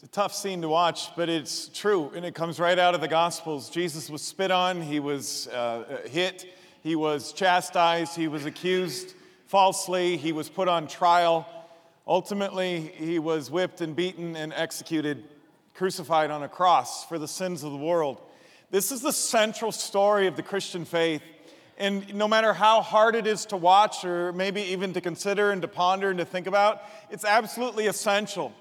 It's a tough scene to watch, but it's true, and it comes right out of the Gospels. Jesus was spit on, he was uh, hit, he was chastised, he was accused falsely, he was put on trial. Ultimately, he was whipped and beaten and executed, crucified on a cross for the sins of the world. This is the central story of the Christian faith. And no matter how hard it is to watch, or maybe even to consider and to ponder and to think about, it's absolutely essential.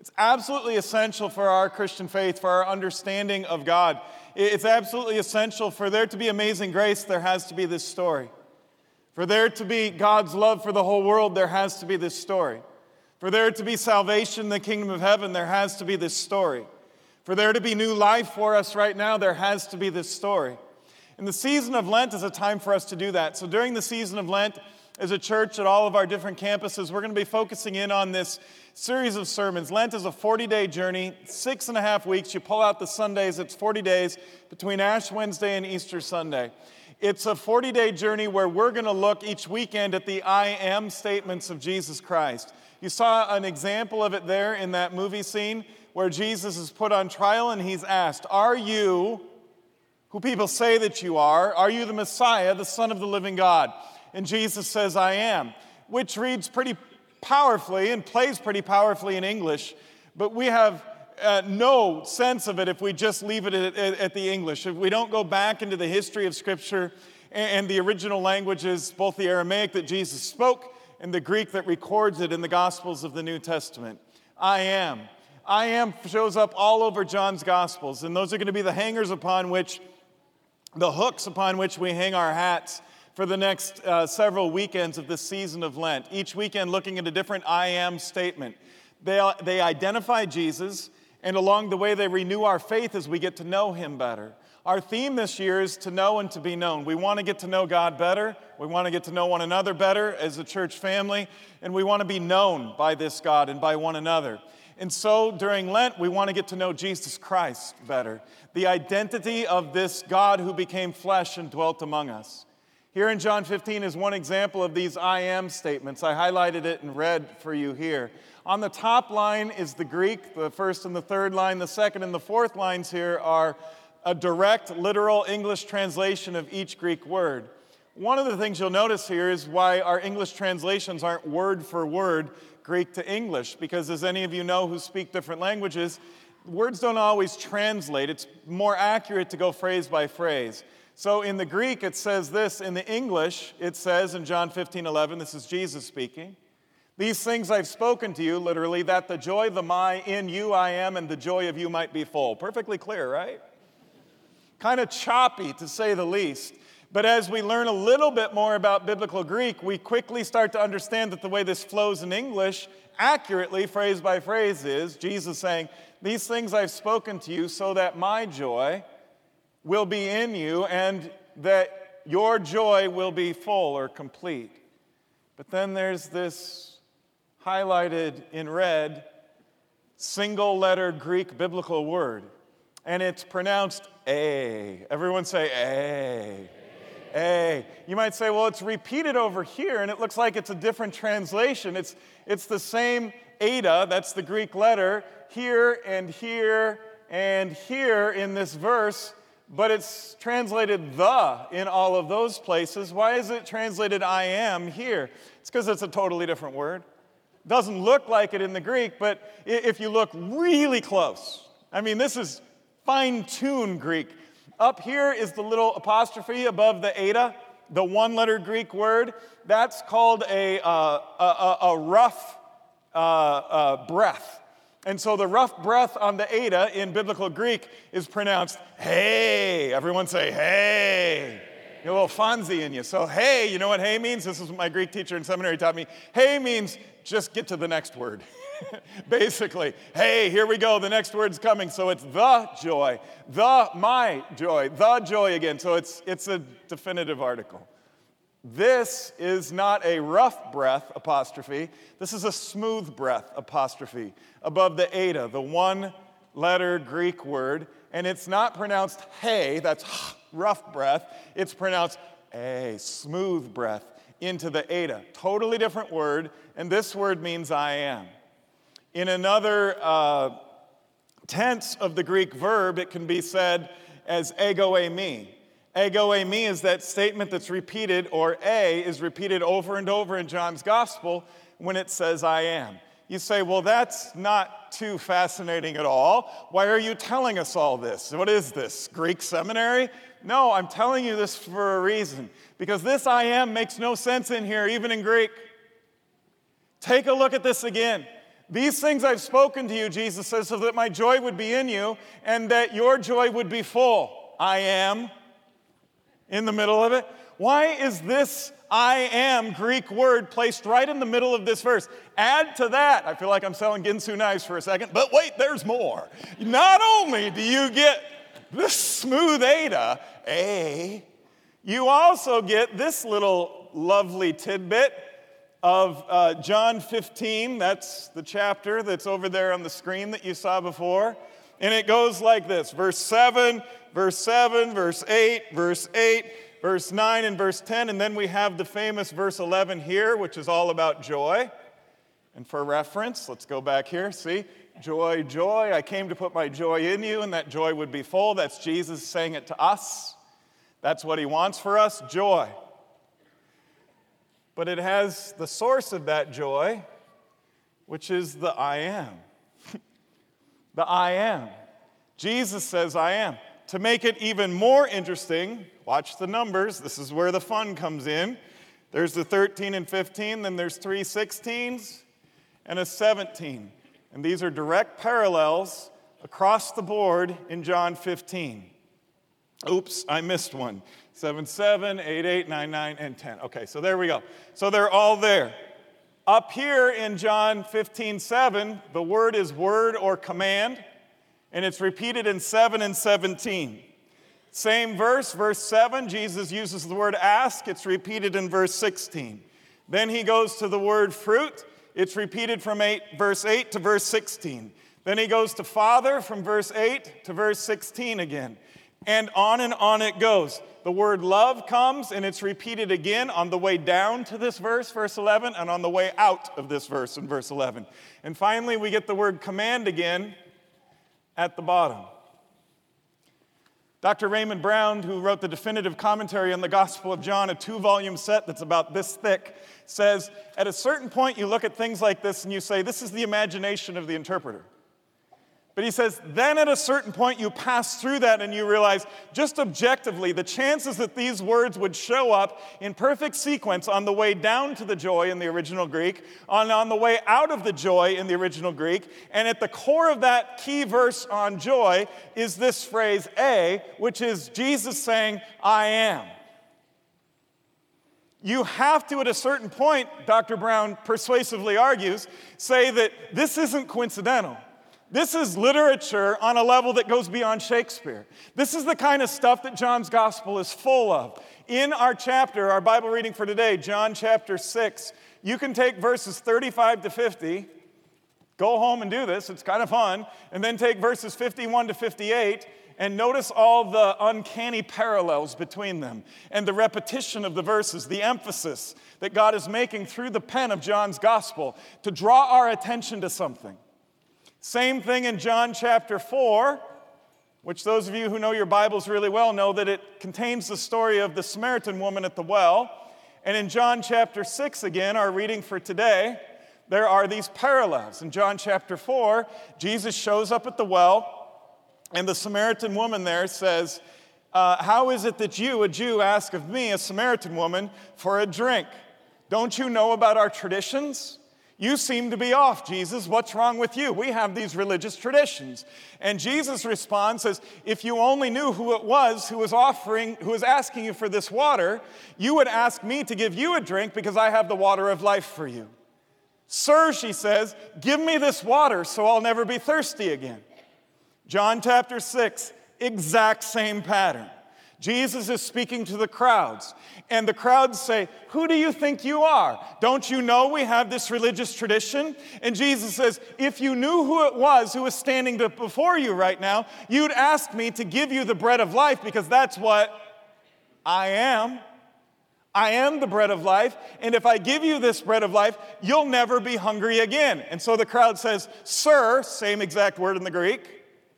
It's absolutely essential for our Christian faith, for our understanding of God. It's absolutely essential for there to be amazing grace, there has to be this story. For there to be God's love for the whole world, there has to be this story. For there to be salvation in the kingdom of heaven, there has to be this story. For there to be new life for us right now, there has to be this story. And the season of Lent is a time for us to do that. So during the season of Lent, as a church at all of our different campuses, we're going to be focusing in on this series of sermons. Lent is a 40 day journey, six and a half weeks. You pull out the Sundays, it's 40 days between Ash Wednesday and Easter Sunday. It's a 40 day journey where we're going to look each weekend at the I am statements of Jesus Christ. You saw an example of it there in that movie scene where Jesus is put on trial and he's asked, Are you who people say that you are? Are you the Messiah, the Son of the living God? And Jesus says, I am, which reads pretty powerfully and plays pretty powerfully in English, but we have uh, no sense of it if we just leave it at, at, at, the English. If we don't go back into the history of Scripture and, and the original languages, both the Aramaic that Jesus spoke and the Greek that records it in the Gospels of the New Testament. I am. I am shows up all over John's Gospels, and those are going to be the hangers upon which, the hooks upon which we hang our hats for the next uh, several weekends of this season of Lent, each weekend looking at a different I am statement. They, they identify Jesus, and along the way, they renew our faith as we get to know him better. Our theme this year is to know and to be known. We want to get to know God better. We want to get to know one another better as a church family, and we want to be known by this God and by one another. And so during Lent, we want to get to know Jesus Christ better, the identity of this God who became flesh and dwelt among us. Here in John 15 is one example of these I am statements. I highlighted it and read for you here. On the top line is the Greek, the first and the third line. The second and the fourth lines here are a direct, literal English translation of each Greek word. One of the things you'll notice here is why our English translations aren't word for word Greek to English, because as any of you know who speak different languages, words don't always translate. It's more accurate to go phrase by phrase. So in the Greek, it says this. In the English, it says in John 15 11, this is Jesus speaking. These things I've spoken to you, literally, that the joy the my in you I am and the joy of you might be full. Perfectly clear, right? kind of choppy to say the least. But as we learn a little bit more about biblical Greek, we quickly start to understand that the way this flows in English, accurately, phrase by phrase, is Jesus saying, These things I've spoken to you so that my joy will be in you and that your joy will be full or complete. But then there's this highlighted in red single letter Greek biblical word, and it's pronounced A. Everyone say A. A. You might say, well, it's repeated over here, and it looks like it's a different translation. It's, it's the same eta, that's the Greek letter, here and here and here in this verse, but it's translated the in all of those places. Why is it translated I am here? It's because it's a totally different word. Doesn't look like it in the Greek, but if you look really close, I mean, this is fine tuned Greek. Up here is the little apostrophe above the eta, the one letter Greek word. That's called a, uh, a, a, rough uh, uh, breath. And so the rough breath on the eta in biblical Greek is pronounced hey. Everyone say hey. You a little Fonzie in you. So hey, you know what hey means? This is what my Greek teacher in seminary taught me. Hey means just get to the next word. Basically, hey, here we go. The next word's coming. So it's the joy, the my joy, the joy again. So it's it's a definitive article. This is not a rough breath apostrophe. This is a smooth breath apostrophe above the eta, the one letter Greek word. And it's not pronounced hey, that's rough breath. It's pronounced a, smooth breath into the eta. Totally different word. And this word means I am. In another uh, tense of the Greek verb, it can be said as ego eimi. Ego eimi is that statement that's repeated, or A is repeated over and over in John's gospel when it says, I am. You say, well, that's not too fascinating at all. Why are you telling us all this? What is this? Greek seminary? No, I'm telling you this for a reason. Because this I am makes no sense in here, even in Greek. Take a look at this again. These things I've spoken to you, Jesus says, so that my joy would be in you and that your joy would be full. I am in the middle of it. Why is this I am Greek word placed right in the middle of this verse? Add to that, I feel like I'm selling Ginsu knives for a second, but wait, there's more. Not only do you get this smooth eta, A, you also get this little lovely tidbit of uh, John 15. That's the chapter that's over there on the screen that you saw before. And it goes like this verse 7, verse 7, verse 8, verse 8, verse 9, and verse 10. And then we have the famous verse 11 here, which is all about joy. And for reference, let's go back here. See? Joy, joy. I came to put my joy in you, and that joy would be full. That's Jesus saying it to us. That's what he wants for us joy but it has the source of that joy, which is the I am. the I am. Jesus says, I am. To make it even more interesting, watch the numbers. This is where the fun comes in. There's the 13 and 15, then there's three 16s and a 17. And these are direct parallels across the board in John 15. Oops, I missed one. 7, 7, 8, 8, 9, 9, and 10. Okay, so there we go. So they're all there. Up here in John 15, 7, the word is word or command, and it's repeated in 7 and 17. Same verse, verse 7, Jesus uses the word ask, it's repeated in verse 16. Then he goes to the word fruit, it's repeated from 8, verse 8 to verse 16. Then he goes to father from verse 8 to verse 16 again. And on and on it goes the word love comes and it's repeated again on the way down to this verse, verse 11, and on the way out of this verse in verse 11. And finally, we get the word command again at the bottom. Dr. Raymond Brown, who wrote the definitive commentary on the Gospel of John, a two volume set that's about this thick, says at a certain point you look at things like this and you say, This is the imagination of the interpreter. But he says, then at a certain point, you pass through that and you realize, just objectively, the chances that these words would show up in perfect sequence on the way down to the joy in the original Greek, on, on the way out of the joy in the original Greek, and at the core of that key verse on joy is this phrase, A, which is Jesus saying, I am. You have to, at a certain point, Dr. Brown persuasively argues, say that this isn't coincidental. This is literature on a level that goes beyond Shakespeare. This is the kind of stuff that John's gospel is full of. In our chapter, our Bible reading for today, John chapter 6, you can take verses 35 to 50, go home and do this, it's kind of fun, and then take verses 51 to 58 and notice all the uncanny parallels between them and the repetition of the verses, the emphasis that God is making through the pen of John's gospel to draw our attention to something. Same thing in John chapter 4, which those of you who know your Bibles really well know that it contains the story of the Samaritan woman at the well. And in John chapter 6, again, our reading for today, there are these parallels. In John chapter 4, Jesus shows up at the well, and the Samaritan woman there says, uh, How is it that you, a Jew, ask of me, a Samaritan woman, for a drink? Don't you know about our traditions? You seem to be off, Jesus. What's wrong with you? We have these religious traditions. And Jesus responds says, If you only knew who it was who was offering, who was asking you for this water, you would ask me to give you a drink because I have the water of life for you. Sir, she says, give me this water so I'll never be thirsty again. John chapter 6, exact same pattern. Jesus is speaking to the crowds, and the crowds say, Who do you think you are? Don't you know we have this religious tradition? And Jesus says, If you knew who it was who was standing before you right now, you'd ask me to give you the bread of life because that's what I am. I am the bread of life, and if I give you this bread of life, you'll never be hungry again. And so the crowd says, Sir, same exact word in the Greek,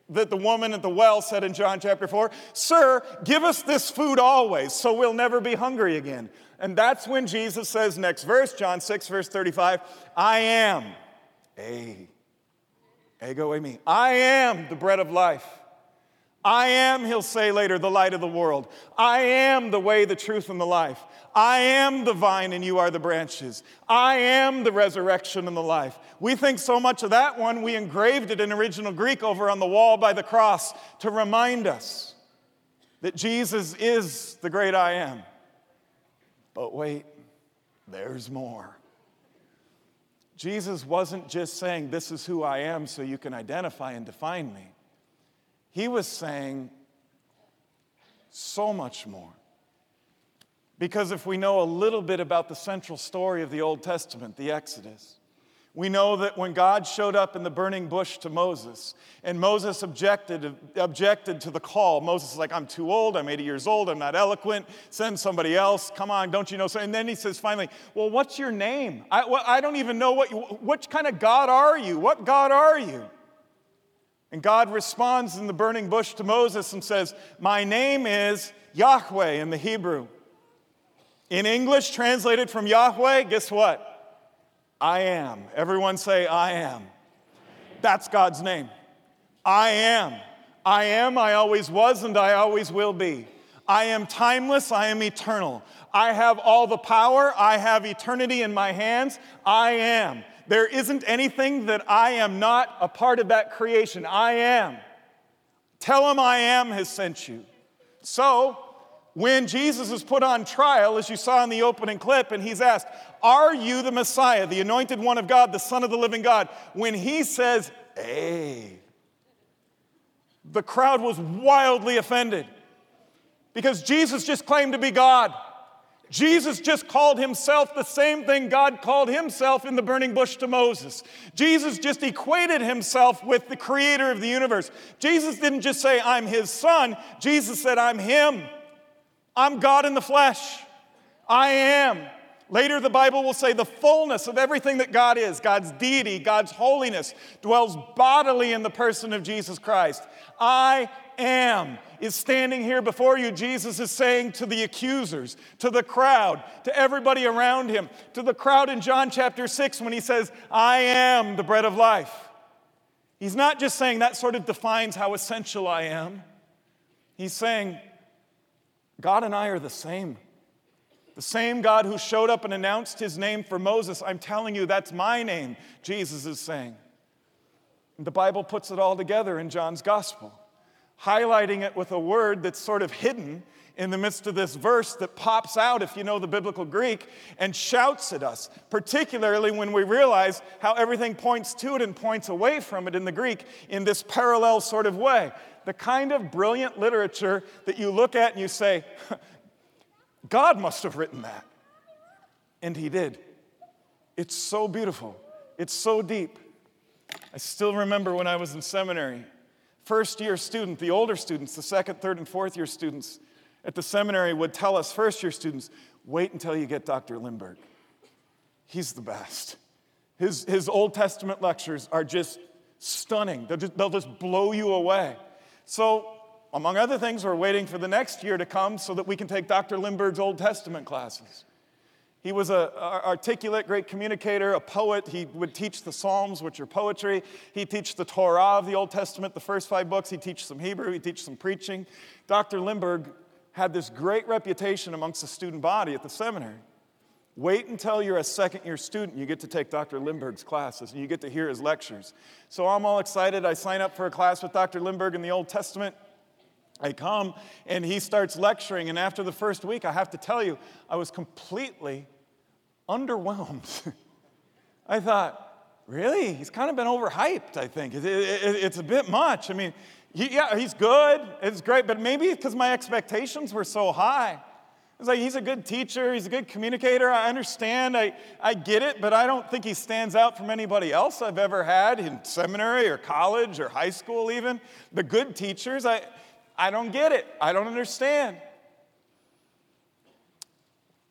that the woman at the well said in John chapter 4 Sir, give us this food always, so we'll never be hungry again. And that's when Jesus says, next verse, John 6, verse 35, I am a, ego me, I am the bread of life. I am, he'll say later, the light of the world. I am the way, the truth, and the life. I am the vine and you are the branches. I am the resurrection and the life. We think so much of that one, we engraved it in original Greek over on the wall by the cross to remind us that Jesus is the great I am. But wait, there's more. Jesus wasn't just saying, This is who I am so you can identify and define me. He was saying so much more. Because if we know a little bit about the central story of the Old Testament, the Exodus, we know that when God showed up in the burning bush to Moses, and Moses objected, objected to the call, Moses is like, I'm too old, I'm 80 years old, I'm not eloquent, send somebody else, come on, don't you know? And then he says finally, Well, what's your name? I, well, I don't even know what, you, what kind of God are you? What God are you? And God responds in the burning bush to Moses and says, My name is Yahweh in the Hebrew. In English, translated from Yahweh, guess what? I am. Everyone say, I am. That's God's name. I am. I am, I always was, and I always will be. I am timeless, I am eternal. I have all the power, I have eternity in my hands. I am. There isn't anything that I am not a part of that creation. I am. Tell him I am has sent you. So, when Jesus is put on trial, as you saw in the opening clip, and he's asked, Are you the Messiah, the anointed one of God, the Son of the living God? When he says, Hey, the crowd was wildly offended because Jesus just claimed to be God. Jesus just called himself the same thing God called himself in the burning bush to Moses. Jesus just equated himself with the creator of the universe. Jesus didn't just say, I'm his son. Jesus said, I'm him. I'm God in the flesh. I am. Later, the Bible will say the fullness of everything that God is, God's deity, God's holiness, dwells bodily in the person of Jesus Christ. I am is standing here before you. Jesus is saying to the accusers, to the crowd, to everybody around him, to the crowd in John chapter 6 when he says, I am the bread of life. He's not just saying that sort of defines how essential I am. He's saying, God and I are the same. The same God who showed up and announced his name for Moses, I'm telling you, that's my name, Jesus is saying. The Bible puts it all together in John's gospel, highlighting it with a word that's sort of hidden in the midst of this verse that pops out, if you know the biblical Greek, and shouts at us, particularly when we realize how everything points to it and points away from it in the Greek in this parallel sort of way the kind of brilliant literature that you look at and you say, God must have written that. And He did. It's so beautiful, it's so deep. I still remember when I was in seminary, first year student, the older students, the second, third, and fourth year students at the seminary would tell us, first year students, wait until you get Dr. Limburg. He's the best. His, his Old Testament lectures are just stunning, they'll just, they'll just blow you away. So, among other things, we're waiting for the next year to come so that we can take Dr. Limburg's Old Testament classes. He was an articulate, great communicator, a poet. He would teach the Psalms, which are poetry. He'd teach the Torah of the Old Testament, the first five books. He'd teach some Hebrew. He'd teach some preaching. Dr. Limburg had this great reputation amongst the student body at the seminary. Wait until you're a second year student. You get to take Dr. Limburg's classes and you get to hear his lectures. So I'm all excited. I sign up for a class with Dr. Limburg in the Old Testament. I come and he starts lecturing. And after the first week, I have to tell you, I was completely underwhelmed. I thought, really? He's kind of been overhyped, I think. It, it, it's a bit much. I mean, he, yeah, he's good. It's great. But maybe because my expectations were so high. It's like he's a good teacher, he's a good communicator. I understand, I, I get it, but I don't think he stands out from anybody else I've ever had in seminary or college or high school, even. The good teachers, I, I don't get it. I don't understand.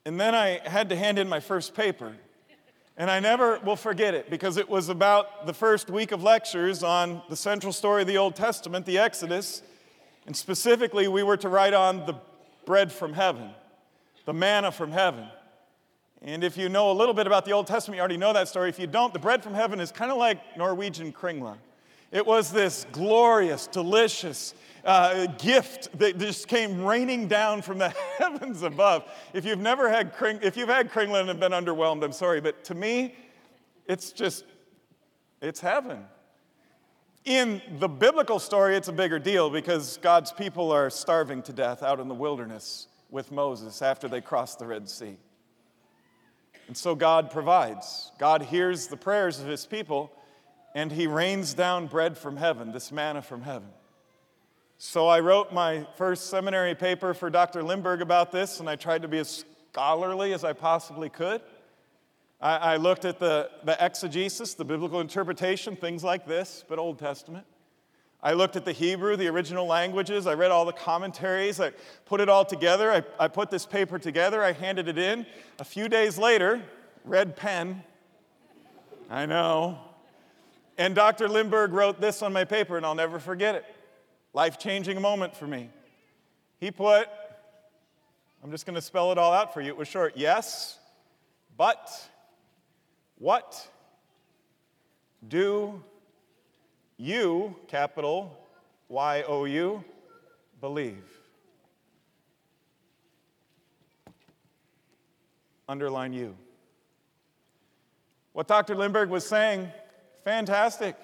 And then I had to hand in my first paper. And I never will forget it because it was about the first week of lectures on the central story of the Old Testament, the Exodus. And specifically, we were to write on the bread from heaven, the manna from heaven. And if you know a little bit about the Old Testament, you already know that story. If you don't, the bread from heaven is kind of like Norwegian kringla. It was this glorious, delicious uh, gift that just came raining down from the heavens above. If you've never had kring, if you've had kringla and been underwhelmed, I'm sorry, but to me, it's just, it's heaven. In the biblical story, it's a bigger deal because God's people are starving to death out in the wilderness with Moses after they crossed the Red Sea. And so God provides. God hears the prayers of his people, and he rains down bread from heaven, this manna from heaven. So I wrote my first seminary paper for Dr. Limburg about this, and I tried to be as scholarly as I possibly could. I, I looked at the, the exegesis, the biblical interpretation, things like this, but Old Testament. I looked at the Hebrew, the original languages. I read all the commentaries. I put it all together. I, I put this paper together. I handed it in. A few days later, red pen. I know. And Dr. Limburg wrote this on my paper, and I'll never forget it. Life changing moment for me. He put, I'm just going to spell it all out for you. It was short. Yes, but what do you, capital Y O U, believe. Underline you. What Dr. Limburg was saying, fantastic.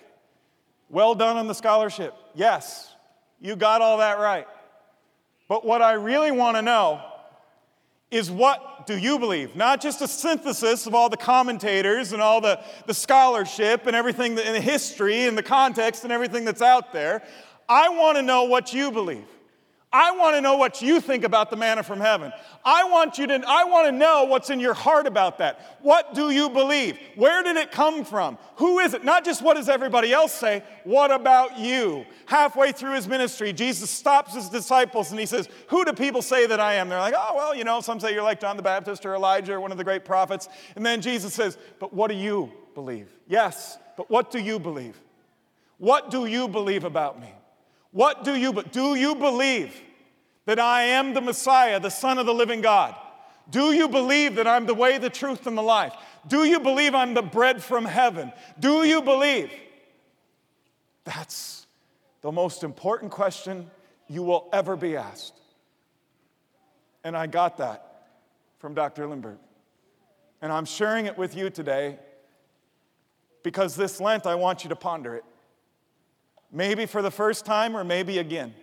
Well done on the scholarship. Yes, you got all that right. But what I really want to know is what do you believe? Not just a synthesis of all the commentators and all the, the scholarship and everything, in the history and the context and everything that's out there. I want to know what you believe. I want to know what you think about the manna from heaven. I want you to I want to know what's in your heart about that. What do you believe? Where did it come from? Who is it? Not just what does everybody else say, what about you? Halfway through his ministry, Jesus stops his disciples and he says, "Who do people say that I am?" They're like, "Oh, well, you know, some say you're like John the Baptist or Elijah or one of the great prophets." And then Jesus says, "But what do you believe?" Yes, but what do you believe? What do you believe about me? What do you, but do you believe that I am the Messiah, the Son of the living God? Do you believe that I'm the way, the truth, and the life? Do you believe I'm the bread from heaven? Do you believe? That's the most important question you will ever be asked. And I got that from Dr. Limburg. And I'm sharing it with you today because this Lent I want you to ponder it. Maybe for the first time or maybe again.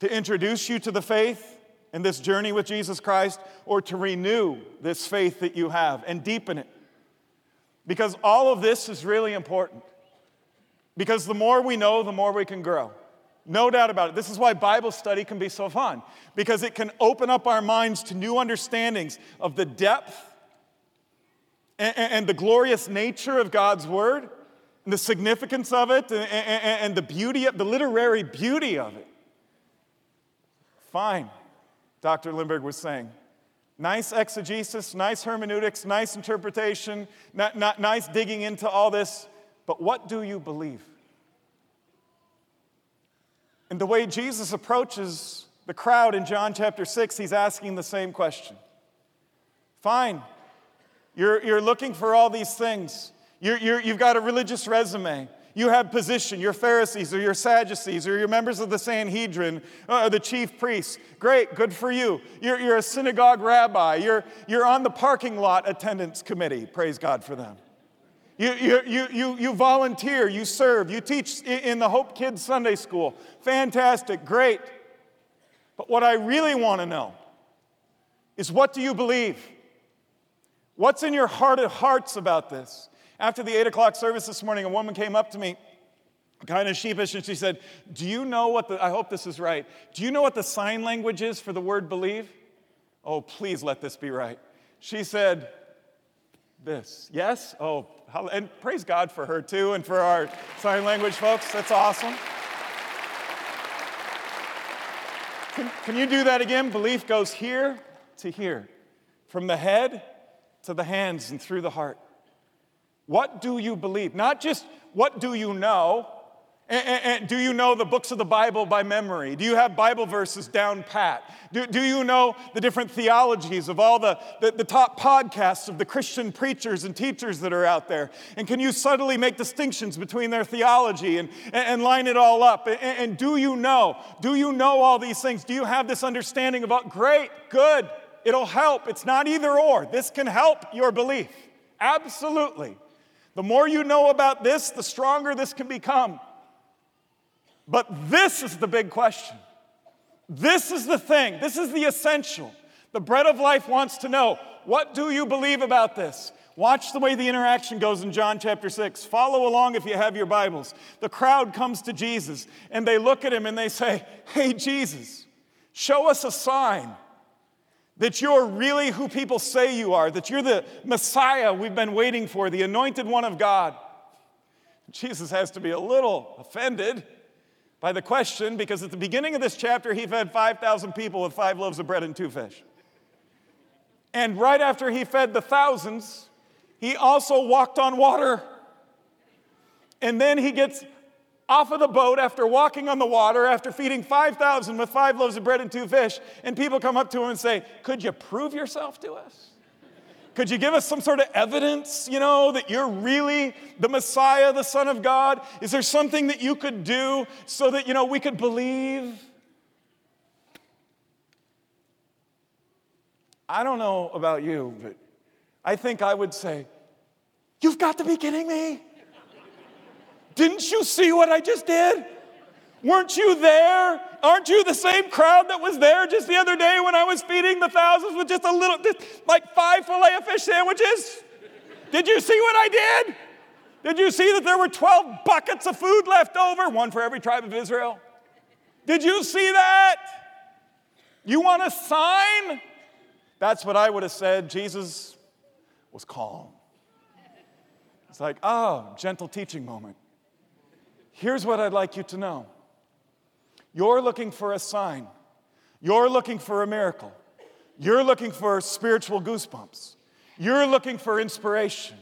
To introduce you to the faith and this journey with Jesus Christ or to renew this faith that you have and deepen it. Because all of this is really important. Because the more we know, the more we can grow. No doubt about it. This is why Bible study can be so fun, because it can open up our minds to new understandings of the depth and, and the glorious nature of God's Word, and the significance of it, and, and the beauty, of, the literary beauty of it. Fine, Dr. Limburg was saying. Nice exegesis, nice hermeneutics, nice interpretation, not, not, nice digging into all this, but what do you believe? And the way Jesus approaches the crowd in John chapter 6, he's asking the same question. Fine, you're, you're looking for all these things. You're, you're, you've got a religious resume. You have position. You're Pharisees or you're Sadducees or you're members of the Sanhedrin uh, or the chief priests. Great, good for you. You're, you're a synagogue rabbi. You're, you're on the parking lot attendance committee. Praise God for them. You, you, you, you, you volunteer, you serve, you teach in the Hope Kids Sunday School. Fantastic, great. But what I really want to know is what do you believe? What's in your heart of hearts about this? After the 8 o'clock service this morning, a woman came up to me, kind of sheepish, and she said, Do you know what the, I hope this is right, do you know what the sign language is for the word believe? Oh, please let this be right. She said, This. Yes? Oh, and praise God for her too, and for our sign language folks. That's awesome. Can, can you do that again? Belief goes here to here, from the head to the hands and through the heart. What do you believe? Not just what do you know, and, and, and, do you know the books of the Bible by memory? Do you have Bible verses down pat? Do, do you know the different theologies of all the, the, the, top podcasts of the Christian preachers and teachers that are out there? And can you subtly make distinctions between their theology and, and, line it all up? And, do you know? Do you know all these things? Do you have this understanding about oh, great, good? It'll help. It's not either or. This can help your belief. Absolutely. The more you know about this, the stronger this can become. But this is the big question. This is the thing. This is the essential. The bread of life wants to know what do you believe about this? Watch the way the interaction goes in John chapter 6. Follow along if you have your Bibles. The crowd comes to Jesus and they look at him and they say, Hey, Jesus, show us a sign that you're really who people say you are, that you're the Messiah we've been waiting for, the anointed one of God. Jesus has to be a little offended by the question because at the beginning of this chapter, he fed 5,000 people with five loaves of bread and two fish. And right after he fed the thousands, he also walked on water. And then he gets off of the boat after walking on the water, after feeding 5,000 with five loaves of bread and two fish. And people come up to him and say, Could you prove yourself to us? Could you give us some sort of evidence, you know, that you're really the Messiah, the Son of God? Is there something that you could do so that, you know, we could believe? I don't know about you, but I think I would say, You've got to be kidding me. Didn't you see what I just did? Weren't you there? Aren't you the same crowd that was there just the other day when I was feeding the thousands with just a little, just like five filet of fish sandwiches? Did you see what I did? Did you see that there were 12 buckets of food left over, one for every tribe of Israel? Did you see that? You want a sign? That's what I would have said. Jesus was calm. It's like, oh, gentle teaching moment. Here's what I'd like you to know you're looking for a sign. You're looking for a miracle. You're looking for spiritual goosebumps. You're looking for inspiration.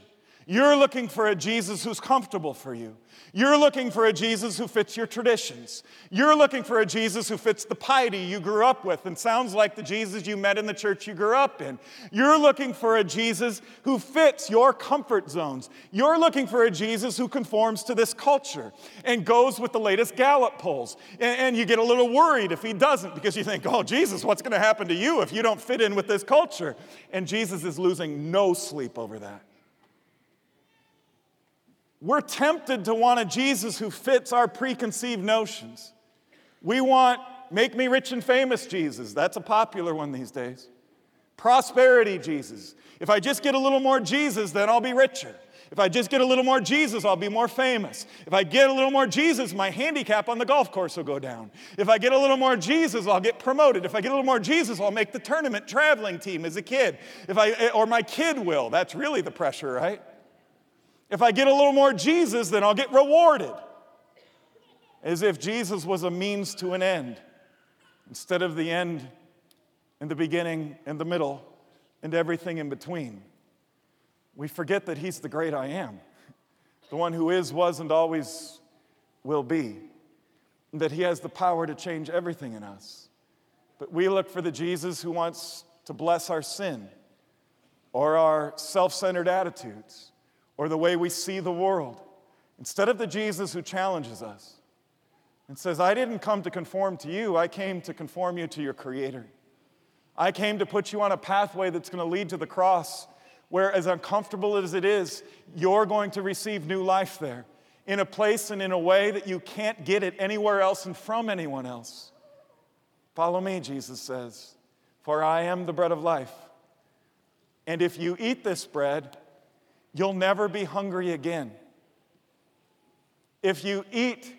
You're looking for a Jesus who's comfortable for you. You're looking for a Jesus who fits your traditions. You're looking for a Jesus who fits the piety you grew up with and sounds like the Jesus you met in the church you grew up in. You're looking for a Jesus who fits your comfort zones. You're looking for a Jesus who conforms to this culture and goes with the latest Gallup polls. And, and you get a little worried if he doesn't because you think, oh, Jesus, what's going to happen to you if you don't fit in with this culture? And Jesus is losing no sleep over that. We're tempted to want a Jesus who fits our preconceived notions. We want make me rich and famous Jesus. That's a popular one these days. Prosperity Jesus. If I just get a little more Jesus, then I'll be richer. If I just get a little more Jesus, I'll be more famous. If I get a little more Jesus, my handicap on the golf course will go down. If I get a little more Jesus, I'll get promoted. If I get a little more Jesus, I'll make the tournament traveling team as a kid. If I or my kid will. That's really the pressure, right? If I get a little more Jesus, then I'll get rewarded. As if Jesus was a means to an end instead of the end and the beginning and the middle and everything in between. We forget that He's the great I am, the one who is, was, and always will be, and that He has the power to change everything in us. But we look for the Jesus who wants to bless our sin or our self centered attitudes or the way we see the world. Instead of the Jesus who challenges us and says, I didn't come to conform to you, I came to conform you to your Creator. I came to put you on a pathway that's going to lead to the cross, where, as uncomfortable as it is, you're going to receive new life there in a place and in a way that you can't get it anywhere else and from anyone else. Follow me, Jesus says, for I am the bread of life. And if you eat this bread, You'll never be hungry again. If you eat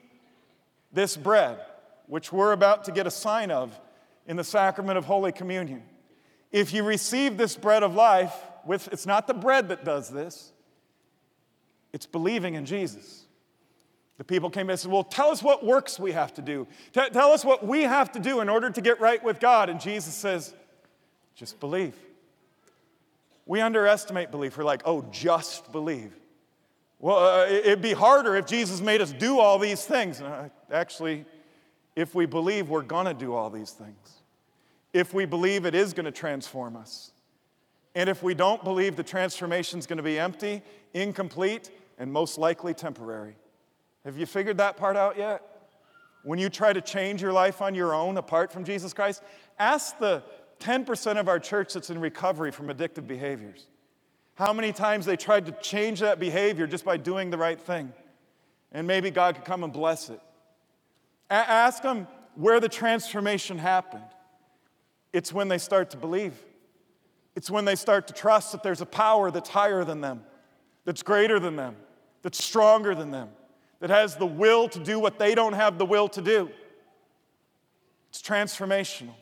this bread, which we're about to get a sign of in the sacrament of Holy Communion, if you receive this bread of life, with, it's not the bread that does this, it's believing in Jesus. The people came and said, Well, tell us what works we have to do. T- tell us what we have to do in order to get right with God. And Jesus says, Just believe. We underestimate belief. We're like, oh, just believe. Well, uh, it'd be harder if Jesus made us do all these things. Uh, actually, if we believe we're going to do all these things, if we believe it is going to transform us, and if we don't believe the transformation is going to be empty, incomplete, and most likely temporary. Have you figured that part out yet? When you try to change your life on your own apart from Jesus Christ, ask the 10% of our church that's in recovery from addictive behaviors. How many times they tried to change that behavior just by doing the right thing? And maybe God could come and bless it. A- ask them where the transformation happened. It's when they start to believe. It's when they start to trust that there's a power that's higher than them, that's greater than them, that's stronger than them, that has the will to do what they don't have the will to do. It's transformational.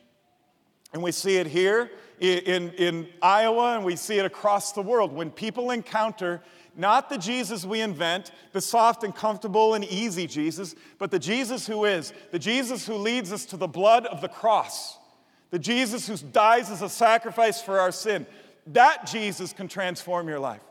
And we see it here in, in Iowa and we see it across the world. When people encounter not the Jesus we invent, the soft and comfortable and easy Jesus, but the Jesus who is, the Jesus who leads us to the blood of the cross, the Jesus who dies as a sacrifice for our sin, that Jesus can transform your life.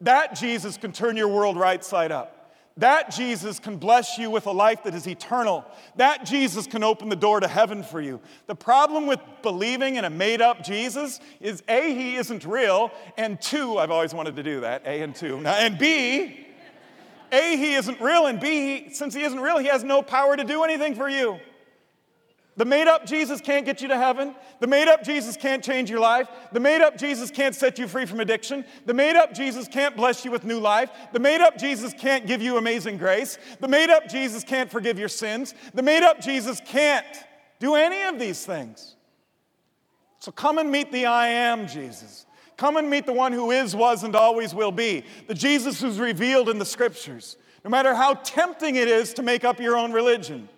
That Jesus can turn your world right side up. That Jesus can bless you with a life that is eternal. That Jesus can open the door to heaven for you. The problem with believing in a made up Jesus is A, he isn't real, and two, I've always wanted to do that, A and two. Now, And B, A, he isn't real, and B, since he isn't real, he has no power to do anything for you. The made up Jesus can't get you to heaven. The made up Jesus can't change your life. The made up Jesus can't set you free from addiction. The made up Jesus can't bless you with new life. The made up Jesus can't give you amazing grace. The made up Jesus can't forgive your sins. The made up Jesus can't do any of these things. So come and meet the I am Jesus. Come and meet the one who is, was, and always will be. The Jesus who's revealed in the scriptures. No matter how tempting it is to make up your own religion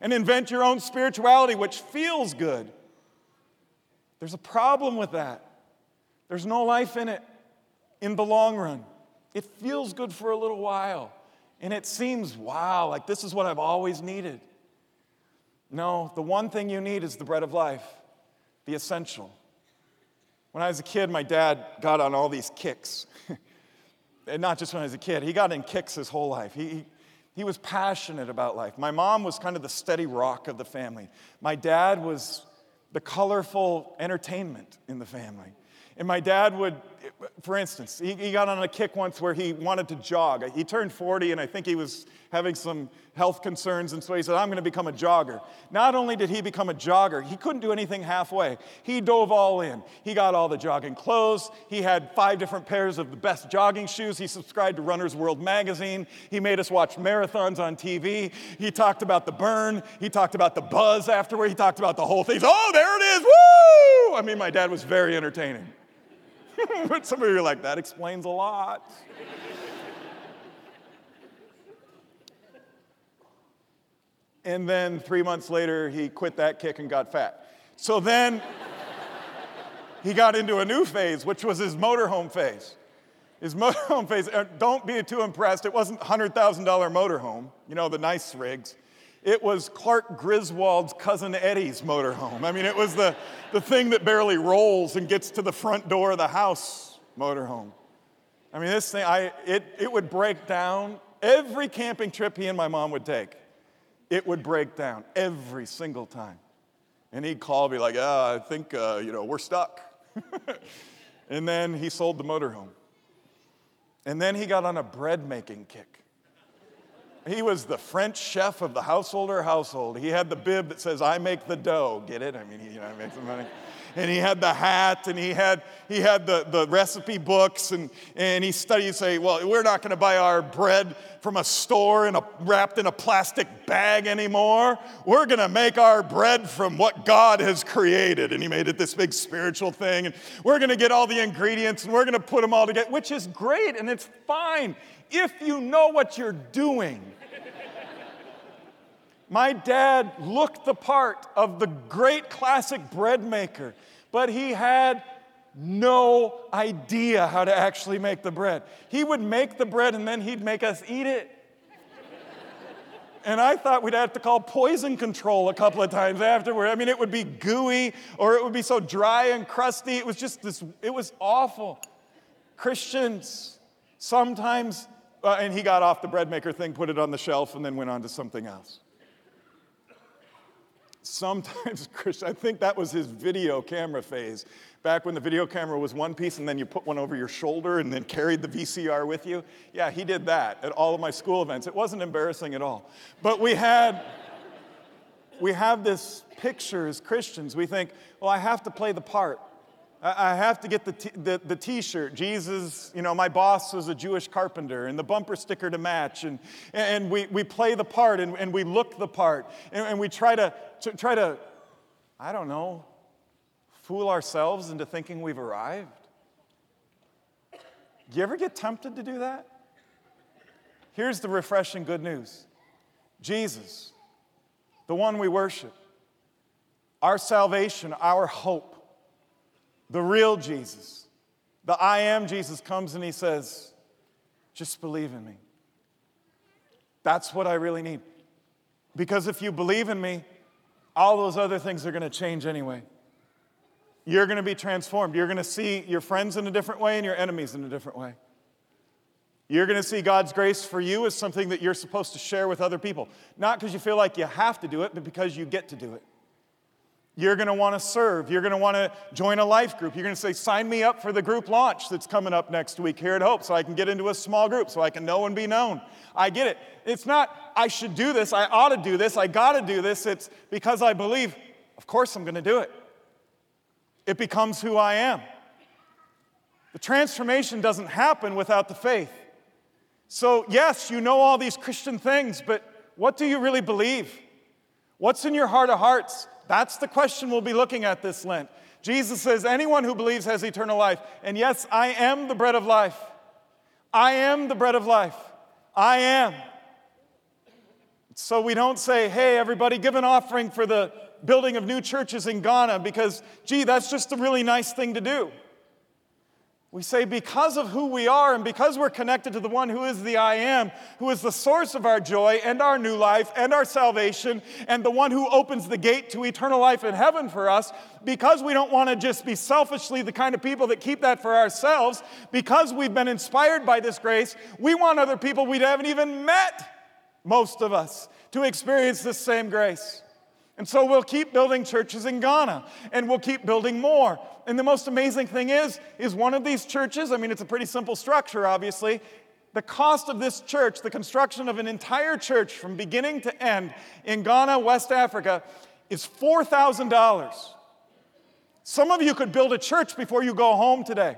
and invent your own spirituality, which feels good. There's a problem with that. There's no life in it in the long run. It feels good for a little while, and it seems, wow, like this is what I've always needed. No, the one thing you need is the bread of life, the essential. When I was a kid, my dad got on all these kicks. and not just when I was a kid, he got in kicks his whole life. He, he was passionate about life. My mom was kind of the steady rock of the family. My dad was the colorful entertainment in the family. And my dad would, for instance, he, he, got on a kick once where he wanted to jog. He turned 40, and I think he was having some health concerns, and so he said, I'm going to become a jogger. Not only did he become a jogger, he couldn't do anything halfway. He dove all in. He got all the jogging clothes. He had five different pairs of the best jogging shoes. He subscribed to Runner's World magazine. He made us watch marathons on TV. He talked about the burn. He talked about the buzz afterward. He talked about the whole thing. Oh, there it is. Woo! I mean, my dad was very entertaining. but some of you are like, that explains a lot. And then three months later, he quit that kick and got fat. So then he got into a new phase, which was his motorhome phase. His motorhome phase, uh, don't be too impressed, it wasn't $100,000 motorhome, you know, the nice rigs. It was Clark Griswold's cousin Eddie's motorhome. I mean, it was the, the thing that barely rolls and gets to the front door of the house motorhome. I mean, this thing, I, it, it would break down every camping trip he and my mom would take it would break down every single time. And he'd call me like, oh, I think, uh, you know, we're stuck. and then he sold the motorhome. And then he got on a bread making kick. He was the French chef of the householder household. He had the bib that says, I make the dough. Get it? I mean, you know, I make the money and he had the hat and he had, he had the, the recipe books and, and he studied, say, well, we're not going to buy our bread from a store in a, wrapped in a plastic bag anymore. We're going to make our bread from what God has created. And he made it this big spiritual thing. And we're going to get all the ingredients and we're going to put them all together, which is great and it's fine if you know what you're doing. My dad looked the part of the great classic bread maker, but he had no idea how to actually make the bread. He would make the bread and then he'd make us eat it. And I thought we'd have to call poison control a couple of times afterward. I mean, it would be gooey or it would be so dry and crusty. It was just this, it was awful. Christians sometimes, uh, and he got off the bread maker thing, put it on the shelf, and then went on to something else. Sometimes, Christian, I think that was his video camera phase. Back when the video camera was one piece and then you put one over your shoulder and then carried the VCR with you. Yeah, he did that at all of my school events. It wasn't embarrassing at all. But we had, we have this picture as Christians. We think, well, I have to play the part. I have to get the, t- the, the, t-shirt. Jesus, you know, my boss was a Jewish carpenter, and the bumper sticker to match. And, and we, we play the part, and, and we look the part. And, and we try to, to, try to, I don't know, fool ourselves into thinking we've arrived. Do you ever get tempted to do that? Here's the refreshing good news Jesus, the one we worship, our salvation, our hope the real Jesus, the I am Jesus, comes and he says, Just believe in me. That's what I really need. Because if you believe in me, all those other things are going to change anyway. You're going to be transformed. You're going to see your friends in a different way and your enemies in a different way. You're going to see God's grace for you as something that you're supposed to share with other people. Not because you feel like you have to do it, but because you get to do it. You're going to want to serve. You're going to want to join a life group. You're going to say, sign me up for the group launch that's coming up next week here at Hope so I can get into a small group so I can know and be known. I get it. It's not, I should do this, I ought to do this, I got to do this. It's because I believe, of course I'm going to do it. It becomes who I am. The transformation doesn't happen without the faith. So, yes, you know all these Christian things, but what do you really believe? What's in your heart of hearts? That's the question we'll be looking at this Lent. Jesus says, Anyone who believes has eternal life. And yes, I am the bread of life. I am the bread of life. I am. So we don't say, Hey, everybody, give an offering for the building of new churches in Ghana because, gee, that's just a really nice thing to do. We say, because of who we are and because we're connected to the one who is the I am, who is the source of our joy and our new life and our salvation, and the one who opens the gate to eternal life in heaven for us, because we don't want to just be selfishly the kind of people that keep that for ourselves, because we've been inspired by this grace, we want other people we haven't even met, most of us, to experience this same grace. And so we'll keep building churches in Ghana and we'll keep building more. And the most amazing thing is is one of these churches, I mean it's a pretty simple structure obviously, the cost of this church, the construction of an entire church from beginning to end in Ghana, West Africa is $4,000. Some of you could build a church before you go home today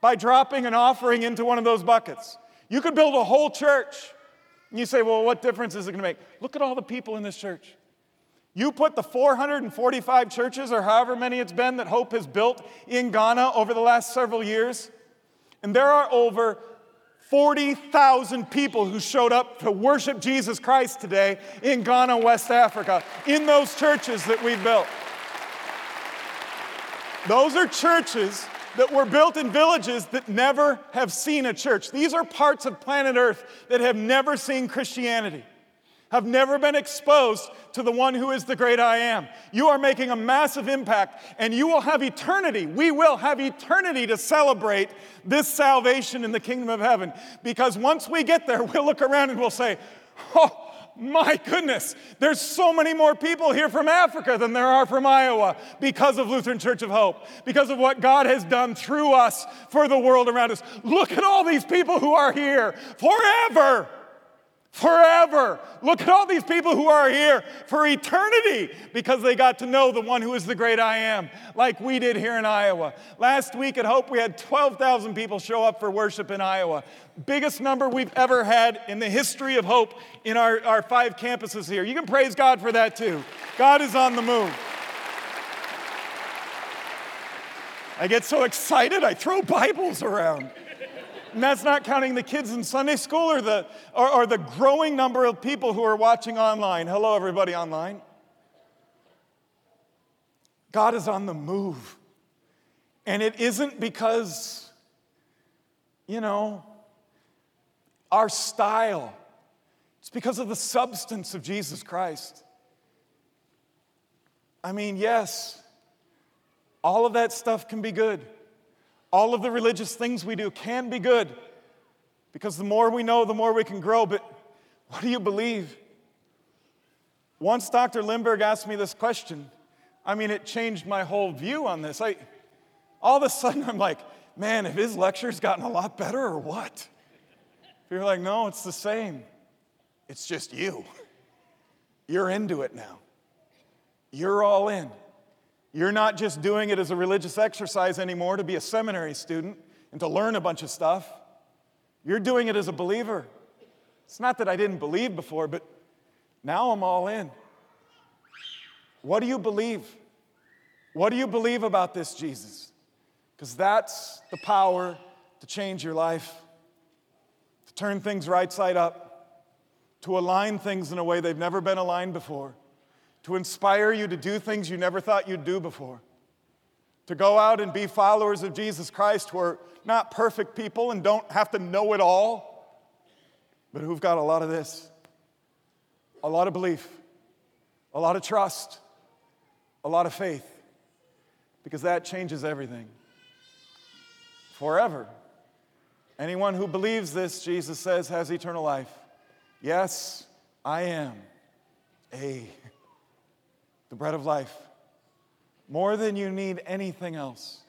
by dropping an offering into one of those buckets. You could build a whole church. And you say, well, what difference is it going to make? Look at all the people in this church. You put the 445 churches, or however many it's been, that Hope has built in Ghana over the last several years, and there are over 40,000 people who showed up to worship Jesus Christ today in Ghana, West Africa, in those churches that we built. Those are churches that were built in villages that never have seen a church. These are parts of planet Earth that have never seen Christianity have never been exposed to the one who is the great I am. You are making a massive impact, and you will have eternity. We will have eternity to celebrate this salvation in the kingdom of heaven. Because once we get there, we'll look around and we'll say, Oh, my goodness, there's so many more people here from Africa than there are from Iowa because of Lutheran Church of Hope, because of what God has done through us for the world around us. Look at all these people who are here forever forever. Look at all these people who are here for eternity because they got to know the one who is the great I am, like we did here in Iowa. Last week at Hope, we had 12,000 people show up for worship in Iowa. Biggest number we've ever had in the history of Hope in our, our five campuses here. You can praise God for that too. God is on the move. I get so excited, I throw Bibles around. And that's not counting the kids in Sunday school or the, or, or the growing number of people who are watching online. Hello, everybody online. God is on the move. And it isn't because, you know, our style It's because of the substance of Jesus Christ. I mean, yes, all of that stuff can be good. All of the religious things we do can be good because the more we know, the more we can grow. But what do you believe? Once Dr. Limberg asked me this question, I mean, it changed my whole view on this. I, all of a sudden, I'm like, man, have his lectures gotten a lot better or what? You're like, no, it's the same. It's just you. You're into it now. You're all in. You're not just doing it as a religious exercise anymore to be a seminary student and to learn a bunch of stuff. You're doing it as a believer. It's not that I didn't believe before, but now I'm all in. What do you believe? What do you believe about this Jesus? Because that's the power to change your life, to turn things right side up, to align things in a way they've never been aligned before, to inspire you to do things you never thought you'd do before, to go out and be followers of Jesus Christ who are not perfect people and don't have to know it all, but who've got a lot of this a lot of belief, a lot of trust, a lot of faith, because that changes everything forever. Anyone who believes this, Jesus says, has eternal life. Yes, I am a the bread of life. More than you need anything else.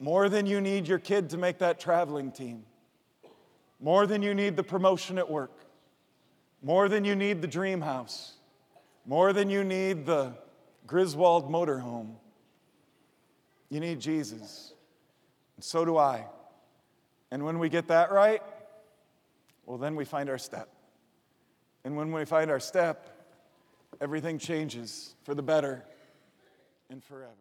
More than you need your kid to make that traveling team. More than you need the promotion at work. More than you need the dream house. More than you need the Griswold motorhome. You need Jesus. And so do I. And when we get that right, well, then we find our step. And when we find our step, everything changes for the better and forever.